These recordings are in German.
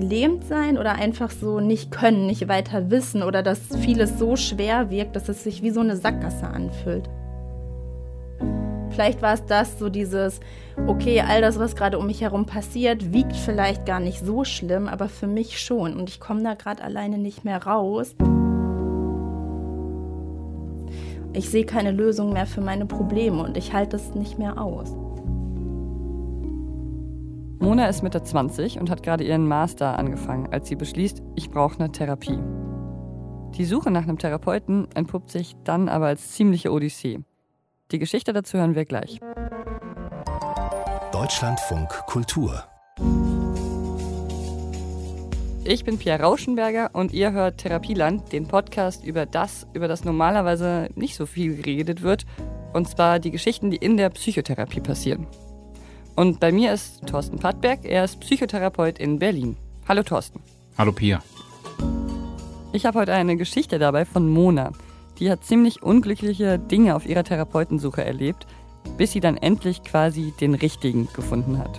gelähmt sein oder einfach so nicht können, nicht weiter wissen oder dass vieles so schwer wirkt, dass es sich wie so eine Sackgasse anfühlt. Vielleicht war es das, so dieses, okay, all das, was gerade um mich herum passiert, wiegt vielleicht gar nicht so schlimm, aber für mich schon. Und ich komme da gerade alleine nicht mehr raus. Ich sehe keine Lösung mehr für meine Probleme und ich halte es nicht mehr aus. Mona ist Mitte 20 und hat gerade ihren Master angefangen, als sie beschließt, ich brauche eine Therapie. Die Suche nach einem Therapeuten entpuppt sich dann aber als ziemliche Odyssee. Die Geschichte dazu hören wir gleich. Deutschlandfunk Kultur. Ich bin Pierre Rauschenberger und ihr hört Therapieland, den Podcast über das, über das normalerweise nicht so viel geredet wird, und zwar die Geschichten, die in der Psychotherapie passieren. Und bei mir ist Thorsten Pattberg, er ist Psychotherapeut in Berlin. Hallo Thorsten. Hallo Pia. Ich habe heute eine Geschichte dabei von Mona. Die hat ziemlich unglückliche Dinge auf ihrer Therapeutensuche erlebt, bis sie dann endlich quasi den richtigen gefunden hat.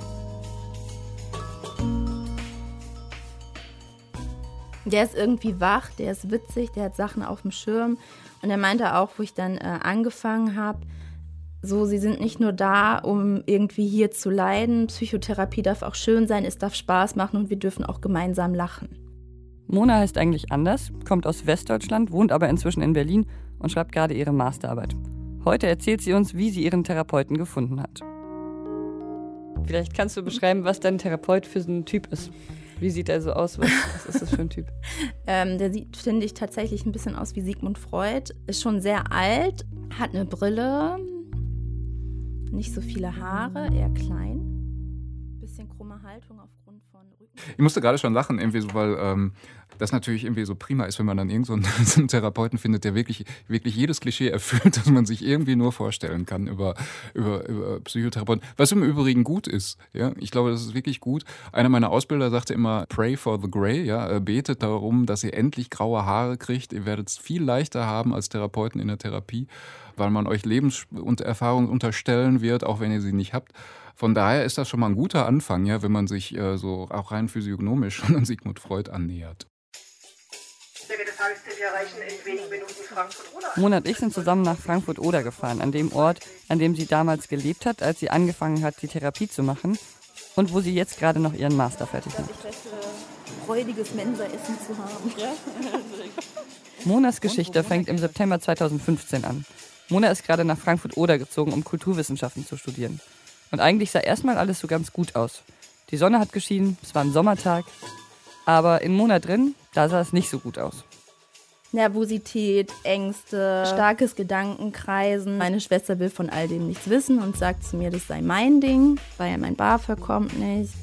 Der ist irgendwie wach, der ist witzig, der hat Sachen auf dem Schirm. Und er meinte auch, wo ich dann äh, angefangen habe, so, sie sind nicht nur da, um irgendwie hier zu leiden. Psychotherapie darf auch schön sein, es darf Spaß machen und wir dürfen auch gemeinsam lachen. Mona heißt eigentlich anders, kommt aus Westdeutschland, wohnt aber inzwischen in Berlin und schreibt gerade ihre Masterarbeit. Heute erzählt sie uns, wie sie ihren Therapeuten gefunden hat. Vielleicht kannst du beschreiben, was dein Therapeut für so ein Typ ist. Wie sieht er so aus? Was, was ist das für ein Typ? ähm, der sieht, finde ich, tatsächlich ein bisschen aus wie Sigmund Freud. Ist schon sehr alt, hat eine Brille, nicht so viele Haare, eher klein. Bisschen krumme Haltung aufgrund von Rücken. Ich musste gerade schon lachen, irgendwie so, weil ähm, das natürlich irgendwie so prima ist, wenn man dann irgendeinen so einen Therapeuten findet, der wirklich, wirklich jedes Klischee erfüllt, das man sich irgendwie nur vorstellen kann über, über, über Psychotherapeuten. Was im Übrigen gut ist. Ja? Ich glaube, das ist wirklich gut. Einer meiner Ausbilder sagte immer, pray for the grey, ja? Äh, betet darum, dass ihr endlich graue Haare kriegt. Ihr werdet es viel leichter haben als Therapeuten in der Therapie weil man euch Lebenserfahrung unterstellen wird, auch wenn ihr sie nicht habt. Von daher ist das schon mal ein guter Anfang, ja, wenn man sich äh, so auch rein physiognomisch schon an Sigmund Freud annähert. Mona und ich sind zusammen nach Frankfurt-Oder gefahren, an dem Ort, an dem sie damals gelebt hat, als sie angefangen hat, die Therapie zu machen und wo sie jetzt gerade noch ihren Master fertig macht. freudiges Mensa-Essen zu haben. Monas Geschichte fängt im September 2015 an. Mona ist gerade nach Frankfurt-Oder gezogen, um Kulturwissenschaften zu studieren. Und eigentlich sah erstmal alles so ganz gut aus. Die Sonne hat geschienen, es war ein Sommertag. Aber in Mona drin, da sah es nicht so gut aus. Nervosität, Ängste, starkes Gedankenkreisen. Meine Schwester will von all dem nichts wissen und sagt zu mir, das sei mein Ding, weil mein BAföG kommt nicht.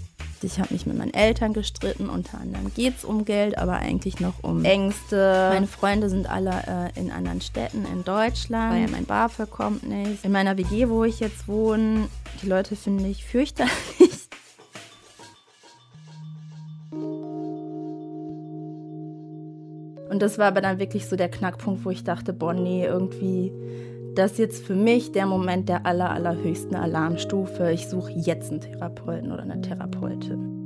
Ich habe mich mit meinen Eltern gestritten. Unter anderem geht es um Geld, aber eigentlich noch um Ängste. Meine Freunde sind alle äh, in anderen Städten in Deutschland, weil mein BAföG kommt nicht. In meiner WG, wo ich jetzt wohne, die Leute finde ich fürchterlich. Und das war aber dann wirklich so der Knackpunkt, wo ich dachte, Bonnie, irgendwie das ist jetzt für mich der Moment der aller, allerhöchsten Alarmstufe. Ich suche jetzt einen Therapeuten oder eine Therapeutin.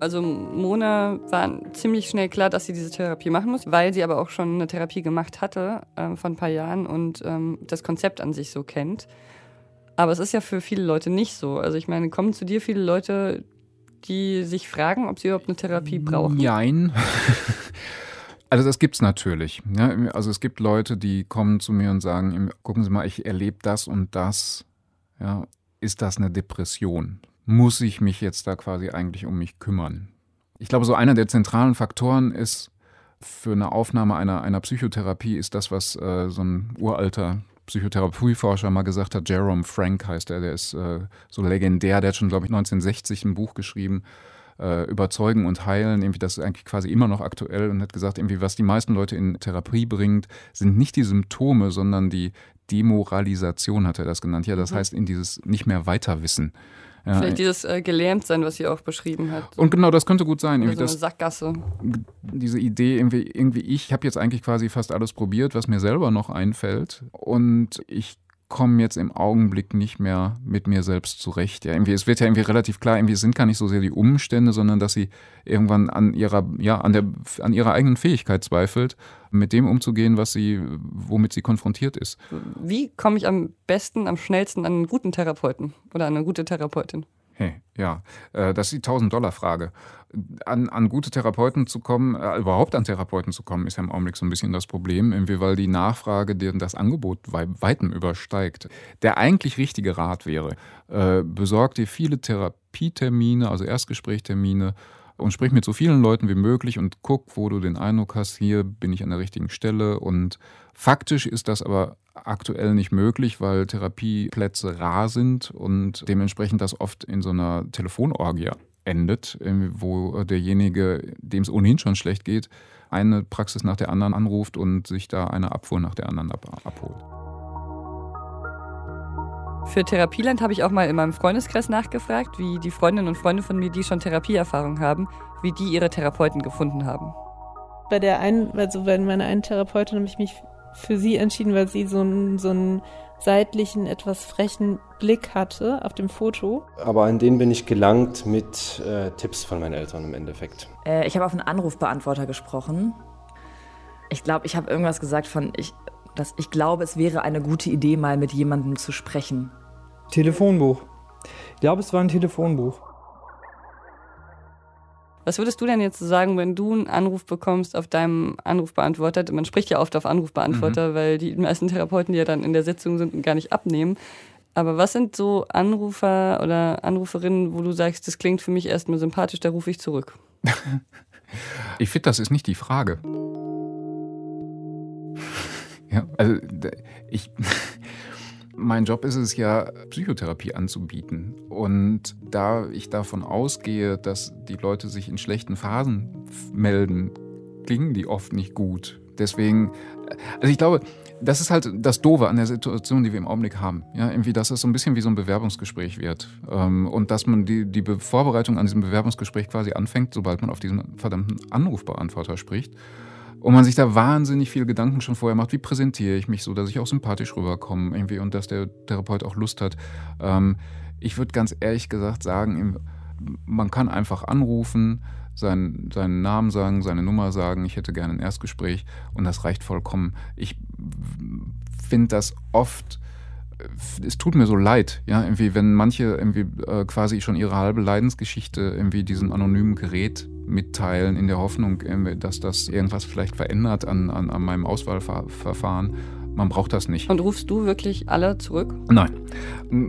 Also Mona war ziemlich schnell klar, dass sie diese Therapie machen muss, weil sie aber auch schon eine Therapie gemacht hatte äh, vor ein paar Jahren und ähm, das Konzept an sich so kennt. Aber es ist ja für viele Leute nicht so. Also ich meine, kommen zu dir viele Leute, die sich fragen, ob sie überhaupt eine Therapie brauchen? Nein. Also das gibt's natürlich. Ja, also es gibt Leute, die kommen zu mir und sagen, gucken Sie mal, ich erlebe das und das. Ja, ist das eine Depression? Muss ich mich jetzt da quasi eigentlich um mich kümmern? Ich glaube, so einer der zentralen Faktoren ist für eine Aufnahme einer, einer Psychotherapie ist das, was äh, so ein uralter Psychotherapieforscher mal gesagt hat, Jerome Frank heißt er, der ist äh, so legendär, der hat schon, glaube ich, 1960 ein Buch geschrieben, äh, überzeugen und heilen, irgendwie das ist eigentlich quasi immer noch aktuell und hat gesagt, irgendwie was die meisten Leute in Therapie bringt, sind nicht die Symptome, sondern die Demoralisation hat er das genannt. Ja, das mhm. heißt in dieses nicht mehr weiterwissen. Ja, Vielleicht dieses äh, Gelähmtsein, was sie auch beschrieben hat. Und genau, das könnte gut sein. Irgendwie so eine das, Sackgasse. Diese Idee, irgendwie, irgendwie ich habe jetzt eigentlich quasi fast alles probiert, was mir selber noch einfällt. Und ich komme jetzt im Augenblick nicht mehr mit mir selbst zurecht. Ja, irgendwie, es wird ja irgendwie relativ klar, irgendwie sind gar nicht so sehr die Umstände, sondern dass sie irgendwann an ihrer, ja, an der, an ihrer eigenen Fähigkeit zweifelt, mit dem umzugehen, was sie, womit sie konfrontiert ist. Wie komme ich am besten, am schnellsten an einen guten Therapeuten oder an eine gute Therapeutin? Ja, äh, das ist die 1000-Dollar-Frage. An, an, gute Therapeuten zu kommen, äh, überhaupt an Therapeuten zu kommen, ist ja im Augenblick so ein bisschen das Problem, weil die Nachfrage das Angebot weitem übersteigt. Der eigentlich richtige Rat wäre, äh, besorg dir viele Therapietermine, also Erstgesprächtermine, und sprich mit so vielen Leuten wie möglich und guck, wo du den Eindruck hast, hier bin ich an der richtigen Stelle. Und faktisch ist das aber aktuell nicht möglich, weil Therapieplätze rar sind und dementsprechend das oft in so einer Telefonorgie endet, wo derjenige, dem es ohnehin schon schlecht geht, eine Praxis nach der anderen anruft und sich da eine Abfuhr nach der anderen ab abholt. Für Therapieland habe ich auch mal in meinem Freundeskreis nachgefragt, wie die Freundinnen und Freunde von mir, die schon Therapieerfahrung haben, wie die ihre Therapeuten gefunden haben. Bei der einen, also bei meiner einen Therapeutin habe ich mich für sie entschieden, weil sie so einen, so einen seitlichen, etwas frechen Blick hatte auf dem Foto. Aber an den bin ich gelangt mit äh, Tipps von meinen Eltern im Endeffekt. Äh, ich habe auf einen Anrufbeantworter gesprochen. Ich glaube, ich habe irgendwas gesagt von, ich, dass ich glaube, es wäre eine gute Idee, mal mit jemandem zu sprechen. Telefonbuch. Ich glaube, es war ein Telefonbuch. Was würdest du denn jetzt sagen, wenn du einen Anruf bekommst auf deinem Anrufbeantworter? Man spricht ja oft auf Anrufbeantworter, mhm. weil die meisten Therapeuten, die ja dann in der Sitzung sind, gar nicht abnehmen. Aber was sind so Anrufer oder Anruferinnen, wo du sagst, das klingt für mich erstmal sympathisch, da rufe ich zurück? ich finde, das ist nicht die Frage. Ja, also ich mein Job ist es ja, Psychotherapie anzubieten. Und da ich davon ausgehe, dass die Leute sich in schlechten Phasen melden, klingen die oft nicht gut. Deswegen, also ich glaube, das ist halt das Doofe an der Situation, die wir im Augenblick haben. Ja, irgendwie, dass es so ein bisschen wie so ein Bewerbungsgespräch wird. Ähm, und dass man die, die Vorbereitung an diesem Bewerbungsgespräch quasi anfängt, sobald man auf diesen verdammten Anrufbeantworter spricht. Und man sich da wahnsinnig viele Gedanken schon vorher macht, wie präsentiere ich mich so, dass ich auch sympathisch rüberkomme irgendwie und dass der Therapeut auch Lust hat. Ähm, ich würde ganz ehrlich gesagt sagen, man kann einfach anrufen, seinen, seinen Namen sagen, seine Nummer sagen, ich hätte gerne ein Erstgespräch und das reicht vollkommen. Ich finde das oft es tut mir so leid, ja, irgendwie, wenn manche irgendwie äh, quasi schon ihre halbe Leidensgeschichte irgendwie diesem anonymen Gerät mitteilen, in der Hoffnung, dass das irgendwas vielleicht verändert an, an, an meinem Auswahlverfahren. Man braucht das nicht. Und rufst du wirklich alle zurück? Nein.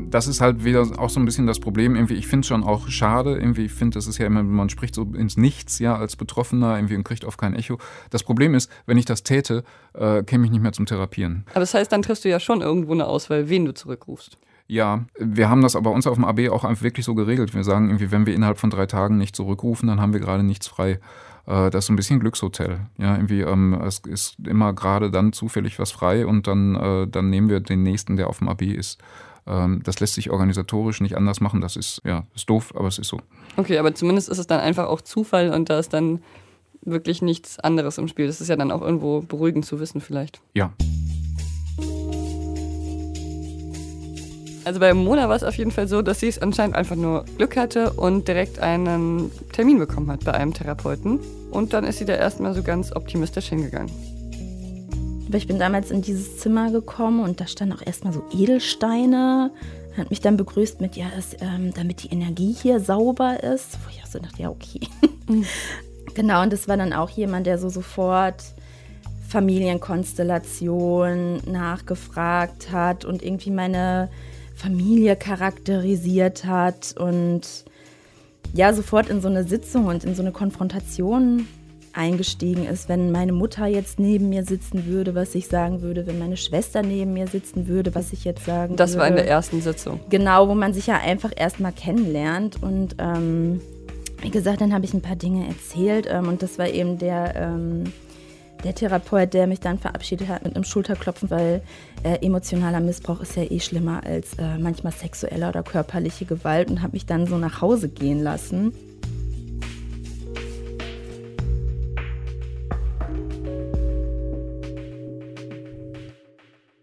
Das ist halt wieder auch so ein bisschen das Problem. Irgendwie, ich finde es schon auch schade. Irgendwie, ich finde, das ist ja immer, man spricht so ins Nichts, ja, als Betroffener irgendwie und kriegt oft kein Echo. Das Problem ist, wenn ich das täte, äh, käme ich nicht mehr zum Therapieren. Aber das heißt, dann triffst du ja schon irgendwo eine Auswahl, wen du zurückrufst. Ja, wir haben das aber uns auf dem AB auch einfach wirklich so geregelt. Wir sagen irgendwie, wenn wir innerhalb von drei Tagen nicht zurückrufen, dann haben wir gerade nichts frei. Äh, das ist so ein bisschen Glückshotel. Ja, irgendwie, ähm, es ist immer gerade dann zufällig was frei und dann, äh, dann nehmen wir den nächsten, der auf dem AB ist. Ähm, das lässt sich organisatorisch nicht anders machen. Das ist, ja, ist doof, aber es ist so. Okay, aber zumindest ist es dann einfach auch Zufall und da ist dann wirklich nichts anderes im Spiel. Das ist ja dann auch irgendwo beruhigend zu wissen, vielleicht. Ja. Also bei Mona war es auf jeden Fall so, dass sie es anscheinend einfach nur Glück hatte und direkt einen Termin bekommen hat bei einem Therapeuten. Und dann ist sie da erstmal so ganz optimistisch hingegangen. Aber ich bin damals in dieses Zimmer gekommen und da standen auch erstmal so Edelsteine. Hat mich dann begrüßt mit, ja, das, ähm, damit die Energie hier sauber ist. Wo ich auch so dachte, ja, okay. Mhm. genau, und das war dann auch jemand, der so sofort Familienkonstellation nachgefragt hat und irgendwie meine Familie charakterisiert hat und ja, sofort in so eine Sitzung und in so eine Konfrontation eingestiegen ist, wenn meine Mutter jetzt neben mir sitzen würde, was ich sagen würde, wenn meine Schwester neben mir sitzen würde, was ich jetzt sagen das würde. Das war in der ersten Sitzung. Genau, wo man sich ja einfach erstmal kennenlernt. Und ähm, wie gesagt, dann habe ich ein paar Dinge erzählt ähm, und das war eben der ähm, der Therapeut, der mich dann verabschiedet hat mit einem Schulterklopfen, weil äh, emotionaler Missbrauch ist ja eh schlimmer als äh, manchmal sexuelle oder körperliche Gewalt und hat mich dann so nach Hause gehen lassen.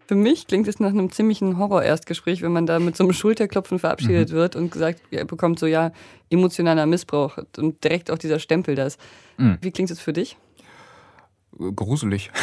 Für mich klingt es nach einem ziemlichen Horror-Erstgespräch, wenn man da mit so einem Schulterklopfen verabschiedet mhm. wird und gesagt ja, bekommt so, ja, emotionaler Missbrauch und direkt auch dieser Stempel das. Mhm. Wie klingt es für dich? Gruselig.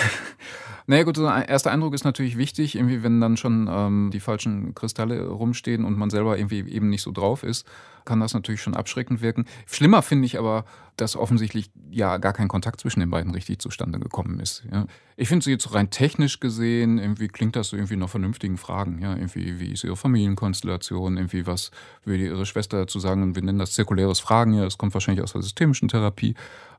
Naja gut, so ein erster Eindruck ist natürlich wichtig, irgendwie wenn dann schon ähm, die falschen Kristalle rumstehen und man selber irgendwie eben nicht so drauf ist, kann das natürlich schon abschreckend wirken. Schlimmer finde ich aber, dass offensichtlich ja gar kein Kontakt zwischen den beiden richtig zustande gekommen ist. Ja. Ich finde so jetzt rein technisch gesehen, irgendwie klingt das so irgendwie nach vernünftigen Fragen. Ja, irgendwie, wie ist ihre Familienkonstellation, irgendwie was würde ihre Schwester dazu sagen, wir nennen das zirkuläres Fragen, ja, das kommt wahrscheinlich aus der systemischen Therapie.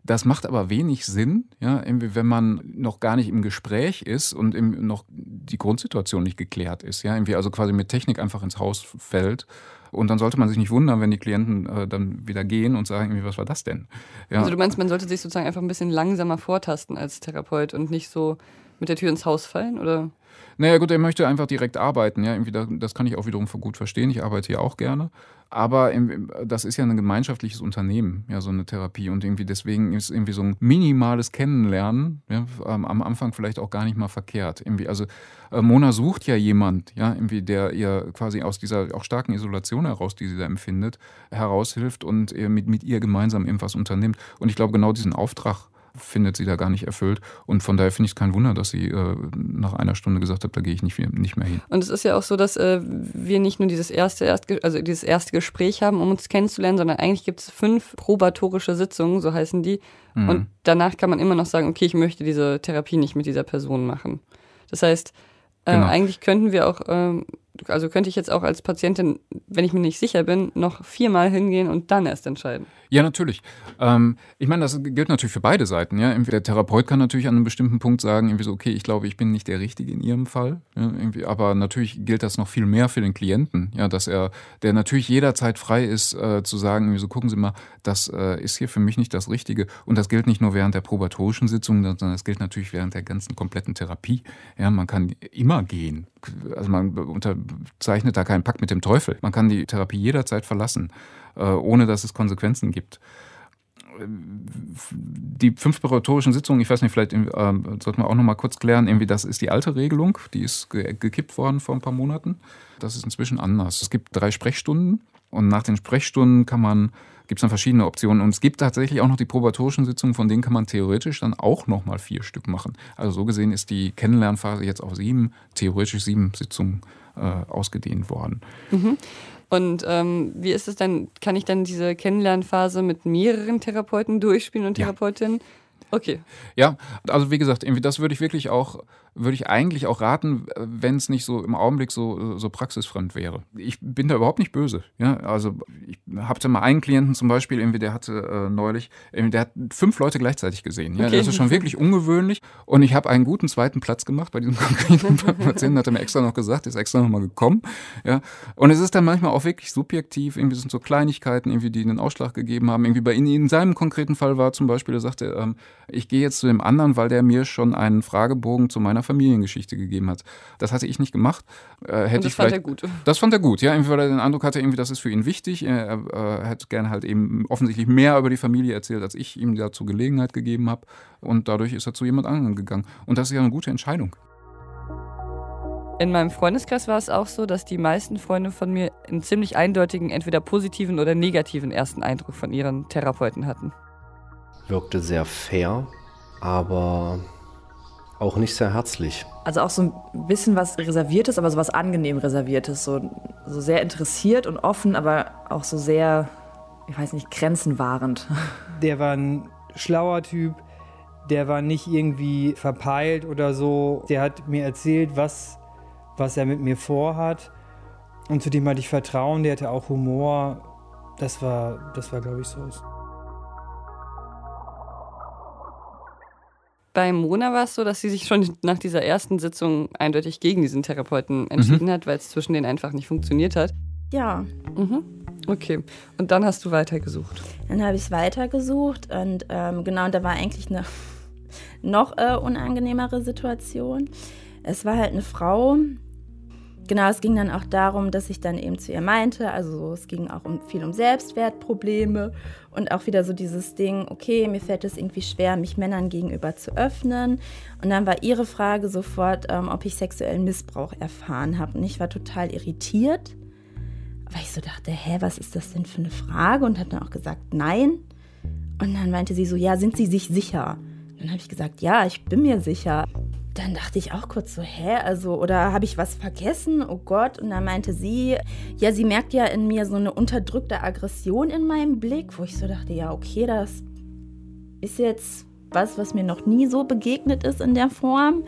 Das macht aber wenig Sinn, ja, wenn man noch gar nicht im Gespräch ist und noch die Grundsituation nicht geklärt ist. Ja, irgendwie also quasi mit Technik einfach ins Haus fällt. Und dann sollte man sich nicht wundern, wenn die Klienten äh, dann wieder gehen und sagen, was war das denn? Ja. Also du meinst, man sollte sich sozusagen einfach ein bisschen langsamer vortasten als Therapeut und nicht so mit der Tür ins Haus fallen, oder? Naja gut, er möchte einfach direkt arbeiten. Ja, irgendwie das kann ich auch wiederum gut verstehen. Ich arbeite hier auch gerne. Aber das ist ja ein gemeinschaftliches Unternehmen, ja, so eine Therapie. Und irgendwie deswegen ist irgendwie so ein minimales Kennenlernen ja, am Anfang vielleicht auch gar nicht mal verkehrt. Irgendwie, also äh, Mona sucht ja jemand, ja, irgendwie, der ihr quasi aus dieser auch starken Isolation heraus, die sie da empfindet, heraushilft und mit, mit ihr gemeinsam irgendwas unternimmt. Und ich glaube, genau diesen Auftrag findet sie da gar nicht erfüllt. Und von daher finde ich es kein Wunder, dass sie äh, nach einer Stunde gesagt hat, da gehe ich nicht mehr, nicht mehr hin. Und es ist ja auch so, dass äh, wir nicht nur dieses erste, erste, also dieses erste Gespräch haben, um uns kennenzulernen, sondern eigentlich gibt es fünf probatorische Sitzungen, so heißen die. Mhm. Und danach kann man immer noch sagen, okay, ich möchte diese Therapie nicht mit dieser Person machen. Das heißt, äh, genau. eigentlich könnten wir auch ähm, also könnte ich jetzt auch als Patientin, wenn ich mir nicht sicher bin, noch viermal hingehen und dann erst entscheiden. Ja, natürlich. Ähm, ich meine, das gilt natürlich für beide Seiten. Ja? Der Therapeut kann natürlich an einem bestimmten Punkt sagen, irgendwie so, okay, ich glaube, ich bin nicht der Richtige in Ihrem Fall. Ja? Irgendwie, aber natürlich gilt das noch viel mehr für den Klienten, ja, dass er, der natürlich jederzeit frei ist, äh, zu sagen, irgendwie so, gucken Sie mal, das äh, ist hier für mich nicht das Richtige. Und das gilt nicht nur während der probatorischen Sitzung, sondern das gilt natürlich während der ganzen kompletten Therapie. Ja, man kann immer gehen. Also man unterzeichnet da keinen Pakt mit dem Teufel. Man kann die Therapie jederzeit verlassen, ohne dass es Konsequenzen gibt die fünf präparatorischen Sitzungen, ich weiß nicht, vielleicht äh, sollten wir auch noch mal kurz klären, irgendwie das ist die alte Regelung, die ist ge gekippt worden vor ein paar Monaten. Das ist inzwischen anders. Es gibt drei Sprechstunden und nach den Sprechstunden kann man gibt es dann verschiedene Optionen. Und es gibt tatsächlich auch noch die probatorischen Sitzungen, von denen kann man theoretisch dann auch nochmal vier Stück machen. Also so gesehen ist die Kennenlernphase jetzt auf sieben, theoretisch sieben Sitzungen äh, ausgedehnt worden. Mhm. Und ähm, wie ist es denn, kann ich dann diese Kennenlernphase mit mehreren Therapeuten durchspielen und Therapeutinnen? Ja. Okay. Ja, also wie gesagt, irgendwie das würde ich wirklich auch würde ich eigentlich auch raten, wenn es nicht so im Augenblick so, so praxisfremd wäre. Ich bin da überhaupt nicht böse. Ja? Also ich hatte mal einen Klienten zum Beispiel, irgendwie, der hatte äh, neulich, der hat fünf Leute gleichzeitig gesehen. Ja? Okay. Das ist schon wirklich ungewöhnlich. Und ich habe einen guten zweiten Platz gemacht bei diesem konkreten Patienten, hat er mir extra noch gesagt, ist extra nochmal gekommen. Ja? Und es ist dann manchmal auch wirklich subjektiv, irgendwie sind so Kleinigkeiten, irgendwie, die einen Ausschlag gegeben haben. Irgendwie bei Ihnen, in seinem konkreten Fall war zum Beispiel, er sagte, ähm, ich gehe jetzt zu dem anderen, weil der mir schon einen Fragebogen zu meiner Familiengeschichte gegeben hat. Das hatte ich nicht gemacht. Äh, hätte Und das ich fand er gut. Das fand er gut, ja, irgendwie, weil er den Eindruck hatte, irgendwie, das ist für ihn wichtig. Er, er, er hätte gerne halt eben offensichtlich mehr über die Familie erzählt, als ich ihm dazu Gelegenheit gegeben habe. Und dadurch ist er zu jemand anderem gegangen. Und das ist ja eine gute Entscheidung. In meinem Freundeskreis war es auch so, dass die meisten Freunde von mir einen ziemlich eindeutigen, entweder positiven oder negativen ersten Eindruck von ihren Therapeuten hatten. Wirkte sehr fair, aber auch nicht sehr herzlich. Also auch so ein bisschen was Reserviertes, aber so was angenehm Reserviertes. So, so sehr interessiert und offen, aber auch so sehr, ich weiß nicht, grenzenwahrend. Der war ein schlauer Typ, der war nicht irgendwie verpeilt oder so. Der hat mir erzählt, was, was er mit mir vorhat. Und zu dem hatte ich Vertrauen, der hatte auch Humor. Das war, das war glaube ich, so. Bei Mona war es so, dass sie sich schon nach dieser ersten Sitzung eindeutig gegen diesen Therapeuten entschieden mhm. hat, weil es zwischen denen einfach nicht funktioniert hat. Ja. Mhm. Okay. Und dann hast du weitergesucht. Dann habe ich weitergesucht und ähm, genau, und da war eigentlich eine noch äh, unangenehmere Situation. Es war halt eine Frau, Genau, es ging dann auch darum, dass ich dann eben zu ihr meinte, also es ging auch um, viel um Selbstwertprobleme und auch wieder so dieses Ding, okay, mir fällt es irgendwie schwer, mich Männern gegenüber zu öffnen. Und dann war ihre Frage sofort, ähm, ob ich sexuellen Missbrauch erfahren habe. Und ich war total irritiert, weil ich so dachte, hä, was ist das denn für eine Frage? Und hat dann auch gesagt, nein. Und dann meinte sie so, ja, sind Sie sich sicher? Dann habe ich gesagt, ja, ich bin mir sicher dann dachte ich auch kurz so, hä, also, oder habe ich was vergessen? Oh Gott. Und dann meinte sie, ja, sie merkt ja in mir so eine unterdrückte Aggression in meinem Blick, wo ich so dachte, ja, okay, das ist jetzt was, was mir noch nie so begegnet ist in der Form.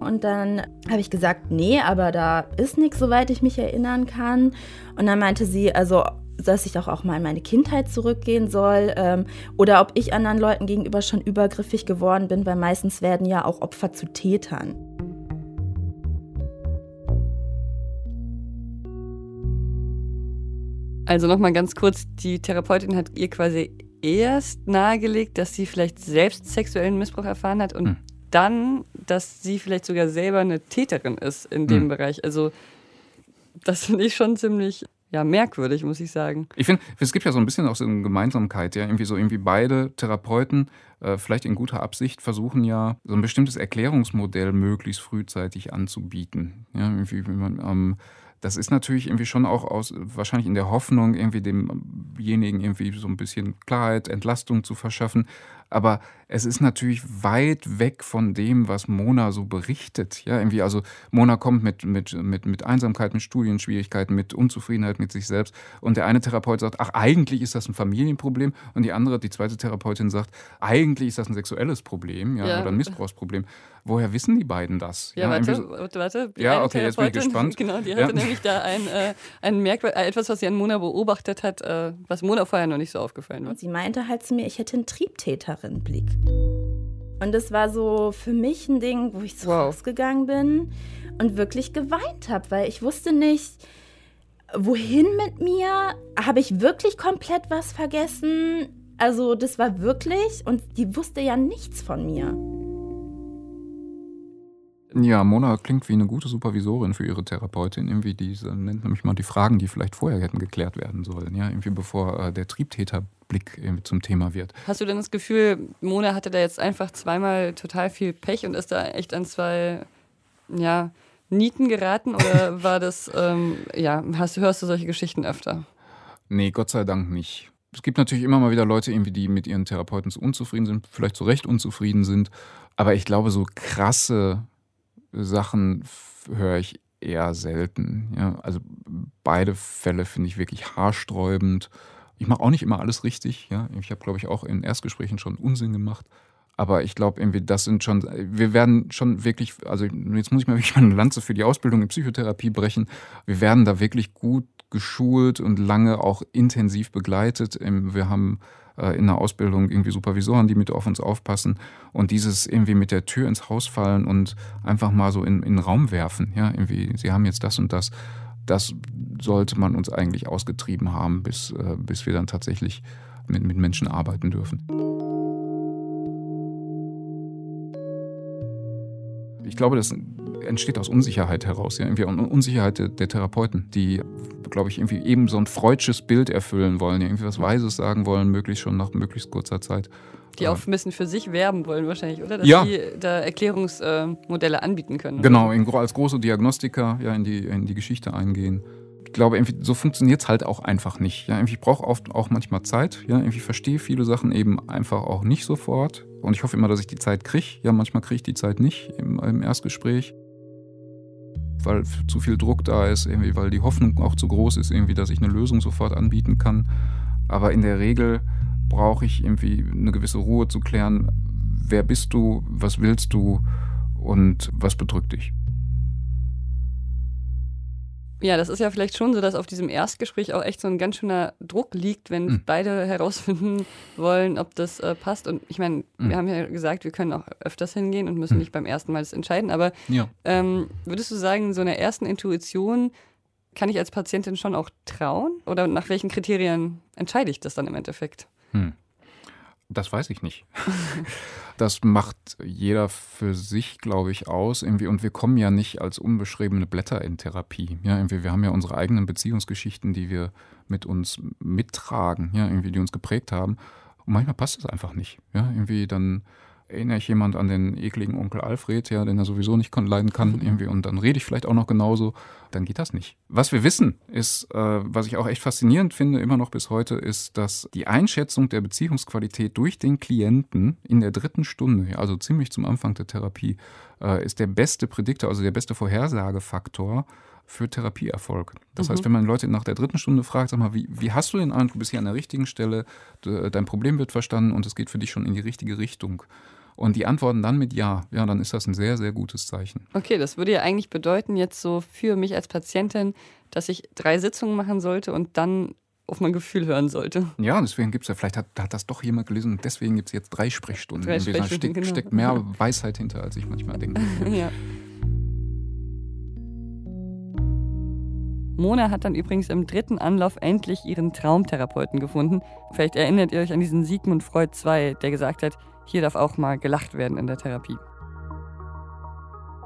Und dann habe ich gesagt, nee, aber da ist nichts, soweit ich mich erinnern kann. Und dann meinte sie, also dass ich doch auch mal in meine Kindheit zurückgehen soll ähm, oder ob ich anderen Leuten gegenüber schon übergriffig geworden bin, weil meistens werden ja auch Opfer zu Tätern. Also nochmal ganz kurz, die Therapeutin hat ihr quasi erst nahegelegt, dass sie vielleicht selbst sexuellen Missbrauch erfahren hat und hm. dann, dass sie vielleicht sogar selber eine Täterin ist in dem hm. Bereich. Also das finde ich schon ziemlich ja, merkwürdig, muss ich sagen. Ich finde, es gibt ja so ein bisschen auch so eine Gemeinsamkeit, ja, irgendwie so irgendwie beide Therapeuten, äh, vielleicht in guter Absicht, versuchen ja so ein bestimmtes Erklärungsmodell möglichst frühzeitig anzubieten. Ja, irgendwie, wenn man ähm, das ist natürlich irgendwie schon auch aus, wahrscheinlich in der Hoffnung, irgendwie demjenigen irgendwie so ein bisschen Klarheit, Entlastung zu verschaffen. Aber es ist natürlich weit weg von dem, was Mona so berichtet. Ja, irgendwie, also Mona kommt mit, mit, mit, mit Einsamkeit, mit Studienschwierigkeiten, mit Unzufriedenheit mit sich selbst. Und der eine Therapeut sagt, ach, eigentlich ist das ein Familienproblem. Und die andere, die zweite Therapeutin sagt, eigentlich ist das ein sexuelles Problem ja, ja. oder ein Missbrauchsproblem. Woher wissen die beiden das? Ja, ja warte, warte, warte. Ja, okay, jetzt bin ich gespannt. Genau, die hatte nämlich da ein, äh, ein Merkmal, äh, etwas, was sie an Mona beobachtet hat, äh, was Mona vorher noch nicht so aufgefallen war. Und sie meinte halt zu mir, ich hätte einen Triebtäterin-Blick. Und das war so für mich ein Ding, wo ich so wow. rausgegangen bin und wirklich geweint habe, weil ich wusste nicht, wohin mit mir. Habe ich wirklich komplett was vergessen? Also das war wirklich und die wusste ja nichts von mir. Ja, Mona klingt wie eine gute Supervisorin für ihre Therapeutin. Irgendwie diese nennt nämlich mal die Fragen, die vielleicht vorher hätten geklärt werden sollen. Ja, irgendwie bevor äh, der Triebtäterblick zum Thema wird. Hast du denn das Gefühl, Mona hatte da jetzt einfach zweimal total viel Pech und ist da echt an zwei, ja, Nieten geraten? Oder war das, ähm, ja, hast, hörst du solche Geschichten öfter? Nee, Gott sei Dank nicht. Es gibt natürlich immer mal wieder Leute, irgendwie, die mit ihren Therapeuten zu unzufrieden sind, vielleicht zu Recht unzufrieden sind. Aber ich glaube, so krasse Sachen höre ich eher selten. Ja, also beide Fälle finde ich wirklich haarsträubend. Ich mache auch nicht immer alles richtig. Ja, ich habe, glaube ich, auch in Erstgesprächen schon Unsinn gemacht. Aber ich glaube irgendwie, das sind schon, wir werden schon wirklich, also jetzt muss ich mal wirklich mal eine Lanze für die Ausbildung in Psychotherapie brechen. Wir werden da wirklich gut geschult und lange auch intensiv begleitet. Wir haben äh, in der Ausbildung irgendwie Supervisoren, die mit auf uns aufpassen und dieses irgendwie mit der Tür ins Haus fallen und einfach mal so in, in den Raum werfen. Ja, irgendwie, sie haben jetzt das und das. Das sollte man uns eigentlich ausgetrieben haben, bis, äh, bis wir dann tatsächlich mit, mit Menschen arbeiten dürfen. Ich glaube, das entsteht aus Unsicherheit heraus, ja, irgendwie Unsicherheit der, der Therapeuten, die, glaube ich, irgendwie eben so ein freudsches Bild erfüllen wollen, irgendwie was Weises sagen wollen, möglichst schon nach möglichst kurzer Zeit. Die auch ein bisschen für sich werben wollen wahrscheinlich, oder? Dass ja. die da Erklärungsmodelle anbieten können. Genau, als große Diagnostiker ja, in, die, in die Geschichte eingehen. Ich glaube, so funktioniert es halt auch einfach nicht. Ja, ich brauche oft auch manchmal Zeit. Ja, ich verstehe viele Sachen eben einfach auch nicht sofort. Und ich hoffe immer, dass ich die Zeit kriege. Ja, manchmal kriege ich die Zeit nicht im, im Erstgespräch weil zu viel Druck da ist, irgendwie, weil die Hoffnung auch zu groß ist, irgendwie, dass ich eine Lösung sofort anbieten kann. Aber in der Regel brauche ich irgendwie eine gewisse Ruhe zu klären, wer bist du, was willst du und was bedrückt dich. Ja, das ist ja vielleicht schon so, dass auf diesem Erstgespräch auch echt so ein ganz schöner Druck liegt, wenn mhm. beide herausfinden wollen, ob das äh, passt. Und ich meine, mhm. wir haben ja gesagt, wir können auch öfters hingehen und müssen mhm. nicht beim ersten Mal das entscheiden. Aber ja. ähm, würdest du sagen, so einer ersten Intuition kann ich als Patientin schon auch trauen? Oder nach welchen Kriterien entscheide ich das dann im Endeffekt? Das weiß ich nicht. Das macht jeder für sich, glaube ich, aus. Irgendwie. Und wir kommen ja nicht als unbeschriebene Blätter in Therapie. Ja, irgendwie, wir haben ja unsere eigenen Beziehungsgeschichten, die wir mit uns mittragen, ja, irgendwie, die uns geprägt haben. Und manchmal passt es einfach nicht. Ja, irgendwie dann erinnere ich jemand an den ekligen Onkel Alfred, ja, den er sowieso nicht leiden kann, mhm. irgendwie, und dann rede ich vielleicht auch noch genauso, dann geht das nicht. Was wir wissen, ist, äh, was ich auch echt faszinierend finde, immer noch bis heute, ist, dass die Einschätzung der Beziehungsqualität durch den Klienten in der dritten Stunde, also ziemlich zum Anfang der Therapie, äh, ist der beste Prädiktor, also der beste Vorhersagefaktor für Therapieerfolg. Das mhm. heißt, wenn man Leute nach der dritten Stunde fragt, sag mal, wie, wie hast du den Eindruck, du bist hier an der richtigen Stelle, dein Problem wird verstanden und es geht für dich schon in die richtige Richtung, und die antworten dann mit Ja. Ja, dann ist das ein sehr, sehr gutes Zeichen. Okay, das würde ja eigentlich bedeuten, jetzt so für mich als Patientin, dass ich drei Sitzungen machen sollte und dann auf mein Gefühl hören sollte. Ja, deswegen gibt es ja, vielleicht hat, hat, das doch jemand gelesen und deswegen gibt es jetzt drei Sprechstunden. Drei Sprechstunden da steck, genau. steckt mehr Weisheit hinter, als ich manchmal denke. ja. Mona hat dann übrigens im dritten Anlauf endlich ihren Traumtherapeuten gefunden. Vielleicht erinnert ihr euch an diesen Sigmund Freud II, der gesagt hat, hier darf auch mal gelacht werden in der Therapie.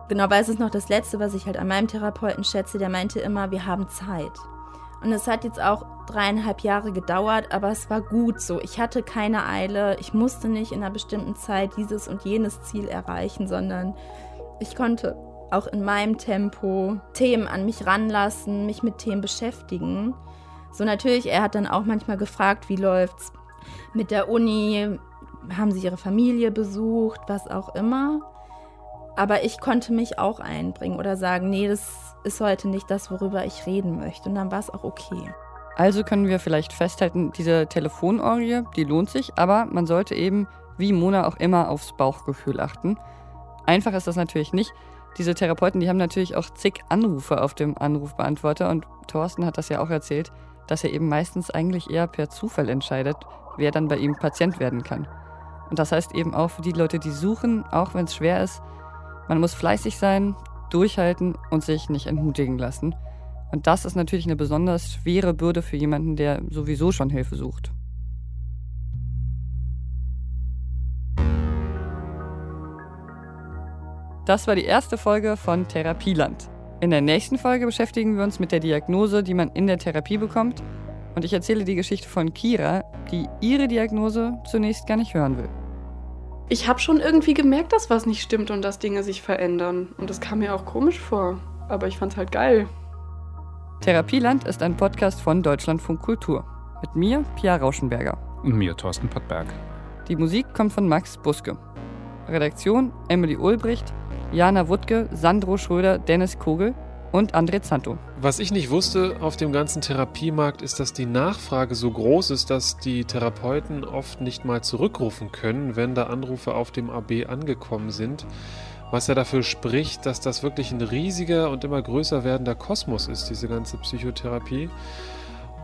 Genau, weil es ist noch das Letzte, was ich halt an meinem Therapeuten schätze. Der meinte immer, wir haben Zeit. Und es hat jetzt auch dreieinhalb Jahre gedauert, aber es war gut so. Ich hatte keine Eile. Ich musste nicht in einer bestimmten Zeit dieses und jenes Ziel erreichen, sondern ich konnte auch in meinem Tempo Themen an mich ranlassen, mich mit Themen beschäftigen. So natürlich, er hat dann auch manchmal gefragt, wie läuft's mit der Uni, haben sie ihre Familie besucht, was auch immer. Aber ich konnte mich auch einbringen oder sagen, nee, das ist heute nicht das, worüber ich reden möchte. Und dann war es auch okay. Also können wir vielleicht festhalten, diese Telefonorgie, die lohnt sich, aber man sollte eben, wie Mona auch immer, aufs Bauchgefühl achten. Einfach ist das natürlich nicht. Diese Therapeuten, die haben natürlich auch zig Anrufe auf dem Anrufbeantworter und Thorsten hat das ja auch erzählt, dass er eben meistens eigentlich eher per Zufall entscheidet, wer dann bei ihm Patient werden kann. Und das heißt eben auch für die Leute, die suchen, auch wenn es schwer ist, man muss fleißig sein, durchhalten und sich nicht entmutigen lassen. Und das ist natürlich eine besonders schwere Bürde für jemanden, der sowieso schon Hilfe sucht. Das war die erste Folge von Therapieland. In der nächsten Folge beschäftigen wir uns mit der Diagnose, die man in der Therapie bekommt. Und ich erzähle die Geschichte von Kira, die ihre Diagnose zunächst gar nicht hören will. Ich habe schon irgendwie gemerkt, dass was nicht stimmt und dass Dinge sich verändern. Und das kam mir auch komisch vor. Aber ich fand's halt geil. Therapieland ist ein Podcast von Deutschlandfunk Kultur. Mit mir, Pia Rauschenberger. Und mir, Thorsten Pattberg. Die Musik kommt von Max Buske. Redaktion Emily Ulbricht, Jana Wuttke, Sandro Schröder, Dennis Kogel und André Zanto. Was ich nicht wusste auf dem ganzen Therapiemarkt ist, dass die Nachfrage so groß ist, dass die Therapeuten oft nicht mal zurückrufen können, wenn da Anrufe auf dem AB angekommen sind. Was ja dafür spricht, dass das wirklich ein riesiger und immer größer werdender Kosmos ist, diese ganze Psychotherapie.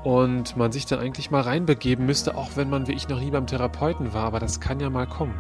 Und man sich da eigentlich mal reinbegeben müsste, auch wenn man wie ich noch nie beim Therapeuten war, aber das kann ja mal kommen.